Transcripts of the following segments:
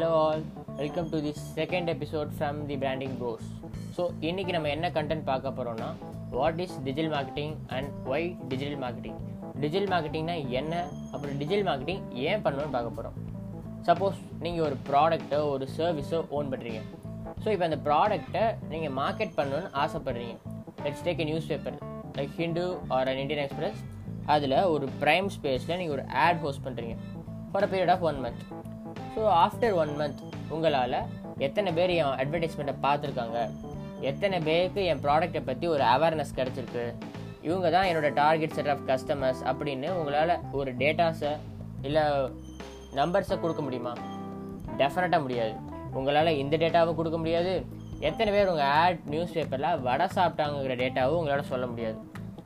Hello all welcome to the second episode from the branding bros so இன்றைக்கி நம்ம என்ன content பார்க்க போகிறோம்னா what is digital marketing and why digital marketing digital மார்க்கெட்டிங்னா என்ன? அப்புறம் digital marketing ஏன் பண்ணணும்னு பார்க்க போகிறோம் சப்போஸ் நீங்கள் ஒரு ப்ராடக்ட்டோ ஒரு சர்வீஸோ ஓன் பண்ணுறீங்க ஸோ இப்போ அந்த ப்ராடக்ட்டை நீங்கள் மார்க்கெட் பண்ணணும்னு ஆசைப்படுறீங்க. Let's take a news paper like Hindu or an Indian express அதில் ஒரு ப்ரைம் ஸ்பேஸில் நீங்கள் ஒரு ஆட் ஹோஸ்ட் பண்ணுறீங்க for a period of one month so after one month உங்களால் எத்தனை பேர் என் அட்வர்டைஸ்மெண்ட்டை பார்த்துருக்காங்க? எத்தனை பேருக்கு என் ப்ராடக்ட்டை பற்றி ஒரு அவேர்னஸ் கிடச்சிருக்கு? இவங்க தான் என்னோடய டார்கெட் செட் ஆஃப் கஸ்டமர்ஸ் அப்படின்னு உங்களால் ஒரு டேட்டாஸை இல்லை நம்பர்ஸை கொடுக்க முடியுமா? டெஃபினட்டாக முடியாது. உங்களால் இந்த டேட்டாவும் கொடுக்க முடியாது. எத்தனை பேர் உங்கள் ஆட் நியூஸ் பேப்பரில் வடை சாப்பிட்டாங்கிற டேட்டாவும் உங்களால் சொல்ல முடியாது.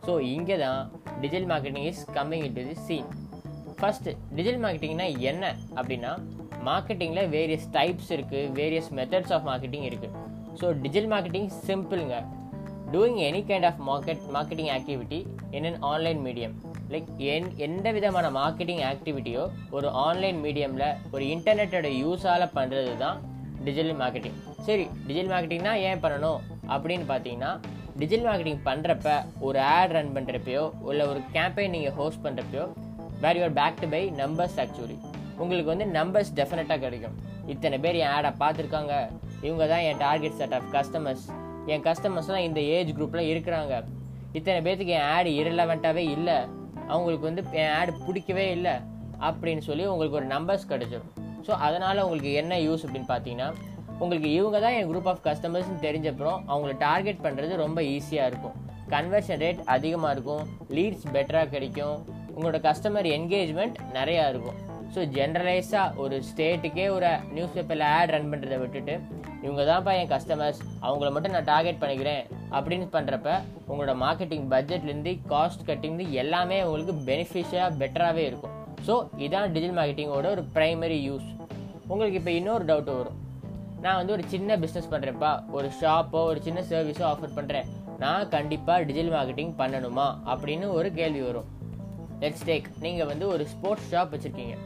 ஸோ இங்கே தான் digital marketing is coming in to the scene first digital மார்க்கெட்டிங்னா என்ன அப்படின்னா மார்க்கெட்டிங்கில் வேரியஸ் டைப்ஸ் இருக்குது வேரியஸ் மெத்தட்ஸ் ஆஃப் மார்க்கெட்டிங் இருக்குது so digital marketing சிம்பிளுங்க doing any kind of market marketing activity in an online medium like என் எந்த விதமான marketing ஆக்டிவிட்டியோ ஒரு online மீடியமில் ஒரு இன்டர்நெட்டோட யூஸால் பண்ணுறது தான் டிஜிட்டல் மார்க்கெட்டிங் சரி டிஜிட்டல் மார்க்கெட்டிங்னா ஏன் பண்ணணும்? அப்படின்னு பார்த்தீங்கன்னா டிஜிட்டல் மார்க்கெட்டிங் பண்ணுறப்ப ஒரு ஆட் ரன் பண்ணுறப்பையோ இல்லை ஒரு கேம்பெயின் நீங்கள் host பண்ணுறப்பையோ where you're back to buy numbers actually உங்களுக்கு வந்து நம்பர்ஸ் டெஃபினட்டாக கிடைக்கும். இத்தனை பேர் என் ஆடை பார்த்துருக்காங்க. இவங்க தான் என் டார்கெட் செட் ஆஃப் கஸ்டமர்ஸ் என் கஸ்டமர்ஸ்லாம் இந்த ஏஜ் குரூப்பில் இருக்கிறாங்க. இத்தனை பேர்த்துக்கு என் ஆடு இரலவெண்ட்டாகவே இல்லை. அவங்களுக்கு வந்து என் ஆடு பிடிக்கவே இல்லை. அப்படின்னு சொல்லி உங்களுக்கு ஒரு நம்பர்ஸ் கிடைச்சிடும் ஸோ அதனால் உங்களுக்கு என்ன யூஸ் அப்படின்னு பார்த்தீங்கன்னா உங்களுக்கு இவங்க தான் என் குரூப் ஆஃப் கஸ்டமர்ஸ்னு தெரிஞ்சப்பறம் அவங்கள டார்கெட் பண்ணுறது ரொம்ப ஈஸியாக இருக்கும். கன்வர்ஷன் ரேட் அதிகமாக இருக்கும். லீட்ஸ் பெட்டராக கிடைக்கும். உங்களோட கஸ்டமர் என்கேஜ்மெண்ட் நிறையா இருக்கும். ஸோ ஜென்ரலைஸாக ஒரு ஸ்டேட்டுக்கே ஒரு நியூஸ் பேப்பரில் ஆட் ரன் பண்ணுறதை விட்டுட்டு இவங்க தான்ப்பா என் கஸ்டமர்ஸ் அவங்கள மட்டும் நான் டார்கெட் பண்ணிக்கிறேன் அப்படின்னு பண்ணுறப்ப உங்களோட மார்க்கெட்டிங் பட்ஜெட்லேருந்து காஸ்ட் கட்டிங்லேருந்து எல்லாமே உங்களுக்கு பெனிஃபிஷியாக பெட்டராகவே இருக்கும். ஸோ இதான் டிஜிட்டல் மார்க்கெட்டிங்கோட ஒரு ப்ரைமரி யூஸ் உங்களுக்கு இப்போ இன்னொரு டவுட் வரும். நான் வந்து ஒரு சின்ன பிஸ்னஸ் பண்ணுறேன்ப்பா ஒரு ஷாப்போ ஒரு சின்ன சர்வீஸோ ஆஃபர் பண்ணுறேன் நான் கண்டிப்பாக டிஜிட்டல் மார்க்கெட்டிங் பண்ணணுமா? அப்படின்னு ஒரு கேள்வி வரும். லெட்ஸ் டேக் நீங்கள் வந்து ஒரு ஸ்போர்ட்ஸ் ஷாப் வச்சுருக்கீங்க.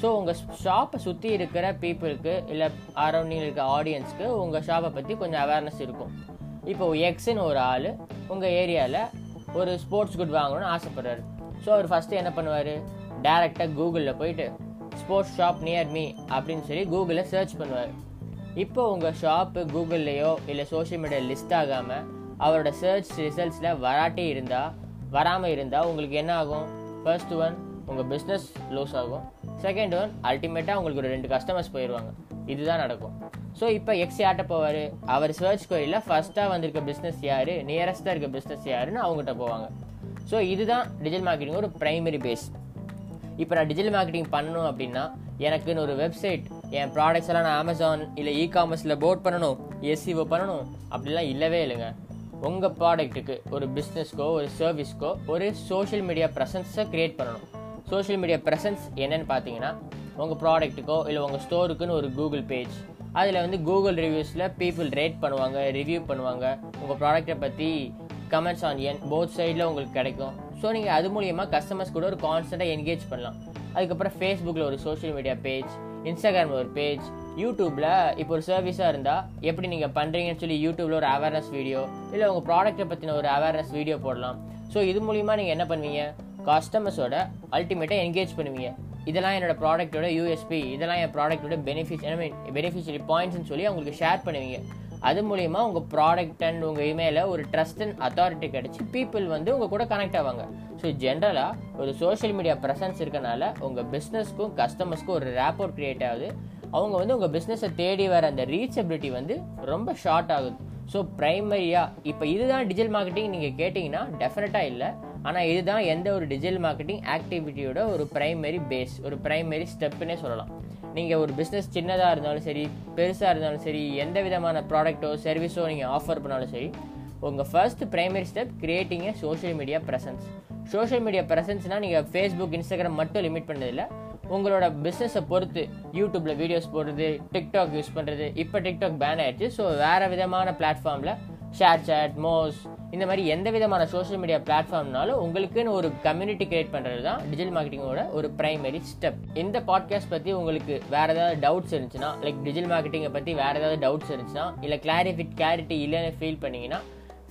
ஸோ உங்கள் ஷாப்பை சுற்றி இருக்கிற பீப்புளுக்கு இல்லை அரௌண்டிங் இருக்கிற ஆடியன்ஸ்க்கு உங்கள் ஷாப்பை பற்றி கொஞ்சம் அவேர்னஸ் இருக்கும். இப்போ எக்ஸ்ன்னு ஒரு ஆள் உங்கள் ஏரியாவில் ஒரு ஸ்போர்ட்ஸ் குட் வாங்கணும்னு ஆசைப்படுறாரு. ஸோ அவர் ஃபஸ்ட்டு என்ன பண்ணுவார்? டேரெக்டாக கூகுளில் போயிட்டு ஸ்போர்ட்ஸ் ஷாப் நியர் மீ அப்படின்னு சொல்லி கூகுளில் சர்ச் பண்ணுவார். இப்போ உங்கள் ஷாப்பு கூகுள்லேயோ இல்லை சோஷியல் மீடியா லிஸ்ட் ஆகாமல் அவரோட சர்ச் ரிசல்ட்ஸில் வராட்டி இருந்தால் வராமல் இருந்தால் உங்களுக்கு என்ன ஆகும்? ஃபர்ஸ்ட் ஒன் உங்கள் பிஸ்னஸ் லூஸ் ஆகும். செகண்ட் ஒன் அல்டிமேட்டாக உங்களுக்கு ஒரு ரெண்டு கஸ்டமர்ஸ் போயிடுவாங்க இதுதான் நடக்கும். ஸோ இப்போ எக்ஸ் யார்கிட்ட போவார்? அவர் சர்ச் கோயிலில் ஃபஸ்ட்டாக வந்திருக்க பிஸ்னஸ் யார்? நியரஸ்ட்டாக இருக்க பிஸ்னஸ் யாருன்னு அவங்ககிட்ட போவாங்க. ஸோ இதுதான் டிஜிட்டல் மார்க்கெட்டிங் ஒரு ப்ரைமரி பேஸ் இப்போ நான் டிஜிட்டல் மார்க்கெட்டிங் பண்ணணும் அப்படின்னா எனக்குன்னு ஒரு வெப்சைட் என் ப்ராடக்ட்ஸ் எல்லாம் நான் அமேசான் இல்லை இ காமர்ஸில் போட் பண்ணணும் எஸ்சிஓ பண்ணணும் அப்படிலாம் இல்லவே இல்லைங்க. உங்கள் ப்ராடக்ட்டுக்கு ஒரு பிஸ்னஸ்க்கோ ஒரு சர்வீஸ்க்கோ ஒரு சோஷியல் மீடியா ப்ரெசன்ஸை க்ரியேட் பண்ணணும். சோஷியல் மீடியா ப்ரெசன்ஸ் என்னென்னு பார்த்தீங்கன்னா உங்கள் ப்ராடக்ட்டுக்கோ இல்லை உங்கள் ஸ்டோருக்குன்னு ஒரு கூகுள் பேஜ் அதில் வந்து கூகுள் ரிவ்யூஸில் பீப்புள் ரேட் பண்ணுவாங்க ரிவ்யூ பண்ணுவாங்க. உங்கள் ப்ராடக்ட்டை பற்றி கமெண்ட்ஸ் ஆன் என் போத் சைடில் உங்களுக்கு கிடைக்கும். ஸோ நீங்கள் அது மூலியமாக கஸ்டமர்ஸ் கூட ஒரு கான்ஸ்டண்ட்டாக என்கேஜ் பண்ணலாம். அதுக்கப்புறம் ஃபேஸ்புக்கில் ஒரு சோஷியல் மீடியா பேஜ் இன்ஸ்டாகிராமில் ஒரு பேஜ் யூடியூப்பில் இப்போ ஒரு சர்வீஸாக இருந்தால் எப்படி நீங்கள் பண்ணுறீங்கன்னு சொல்லி யூடியூப்பில் ஒரு அவேர்னஸ் வீடியோ இல்லை உங்கள் ப்ராடக்ட்டை பற்றின ஒரு அவேர்னஸ் வீடியோ போடலாம். ஸோ இது மூலிமா நீங்கள் என்ன பண்ணுவீங்க? கஸ்டமர்ஸோட அல்டிமேட்டாக என்கேஜ் பண்ணுவீங்க. இதெல்லாம் என்னோட ப்ராடக்ட்டோட யூஎஸ்பி இதெல்லாம் என் ப்ராடக்ட்டோட பெனிஃபிட் ஐ மீன் பெனிஃபிஷரி பாயிண்ட்ஸ்னு சொல்லி அவங்களுக்கு ஷேர் பண்ணுவீங்க. அது மூலிமா உங்கள் ப்ராடக்ட் அண்ட் உங்கள் இமெயிலில் ஒரு ட்ரஸ்ட் அண்ட் அத்தாரிட்டி கிடச்சி பீப்புள் வந்து உங்கள் கூட கனெக்ட் ஆவாங்க. ஸோ ஜென்ரலாக ஒரு சோஷியல் மீடியா ப்ரெசன்ஸ் இருக்கனால உங்கள் பிஸ்னஸ்க்கும் கஸ்டமர்ஸ்க்கும் ஒரு ரேப்போர்ட் க்ரியேட் ஆகுது. அவங்க வந்து உங்கள் பிஸ்னஸை தேடி வர அந்த ரீச்சபிலிட்டி வந்து ரொம்ப ஷார்ட் ஆகுது. ஸோ ப்ரைமரியாக இப்போ இதுதான் டிஜிட்டல் மார்க்கெட்டிங் நீங்கள் கேட்டிங்கன்னா டெஃபினட்டாக இல்லை. ஆனால் இதுதான் எந்த ஒரு டிஜிட்டல் மார்க்கெட்டிங் ஆக்டிவிட்டியோட ஒரு ப்ரைமரி பேஸ் ஒரு ப்ரைமரி ஸ்டெப்புன்னே சொல்லலாம். நீங்கள் ஒரு பிஸ்னஸ் சின்னதாக இருந்தாலும் சரி பெருசாக இருந்தாலும் சரி எந்த விதமான ப்ராடக்ட்டோ சர்வீஸோ நீங்கள் ஆஃபர் பண்ணாலும் சரி உங்கள் first primary step creating a social media presence social media ப்ரெசன்ஸ்னால் நீங்கள் ஃபேஸ்புக் இன்ஸ்டாகிராம் மட்டும் லிமிட் பண்ணதில்லை. உங்களோட பிஸ்னஸை பொறுத்து யூடியூப்பில் வீடியோஸ் போடுறது டிக்டாக் யூஸ் பண்ணுறது இப்போ டிக்டாக் பேன் ஆயிடுச்சு. ஸோ வேறு விதமான பிளாட்ஃபார்மில் ஷேர் சேட் மோஸ் இந்த மாதிரி எந்த விதமான சோஷியல் மீடியா பிளாட்ஃபார்ம்னாலும் உங்களுக்குன்னு ஒரு கம்யூனிட்டி கிரியேட் பண்ணுறது தான் டிஜிட்டல் மார்க்கெட்டிங்கோட ஒரு ப்ரைமரி ஸ்டெப் இந்த பாட்காஸ்ட் பற்றி உங்களுக்கு வேறு ஏதாவது டவுட்ஸ் இருந்துச்சுன்னா லைக் டிஜிட்டல் மார்க்கெட்டிங்கை பற்றி வேறு ஏதாவது டவுட்ஸ் இருந்துச்சுன்னா இல்லை கிளாரிஃபிட் கிளாரிட்டி இல்லைன்னு ஃபீல் பண்ணீங்கன்னா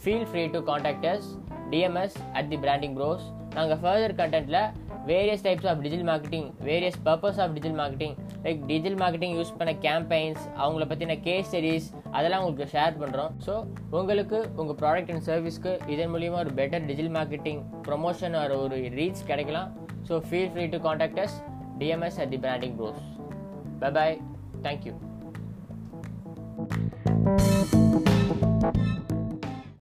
feel free to contact us DMs at the branding bros நாங்கள் further கண்டென்ட்டில் various types of digital marketing various purpose of digital marketing like digital marketing use பண்ண campaigns அவங்கள பற்றின கேஸ் ஸ்டடிஸ் அதெல்லாம் உங்களுக்கு share பண்ணுறோம் so உங்களுக்கு உங்கள் ப்ராடக்ட் அண்ட் சர்வீஸ்க்கு இதன் மூலியமாக ஒரு பெட்டர் டிஜிட்டல் மார்க்கெட்டிங் ப்ரொமோஷன் ஒரு ஒரு ரீச் கிடைக்கலாம். So feel free to contact us DMs at the branding bros bye bye thank you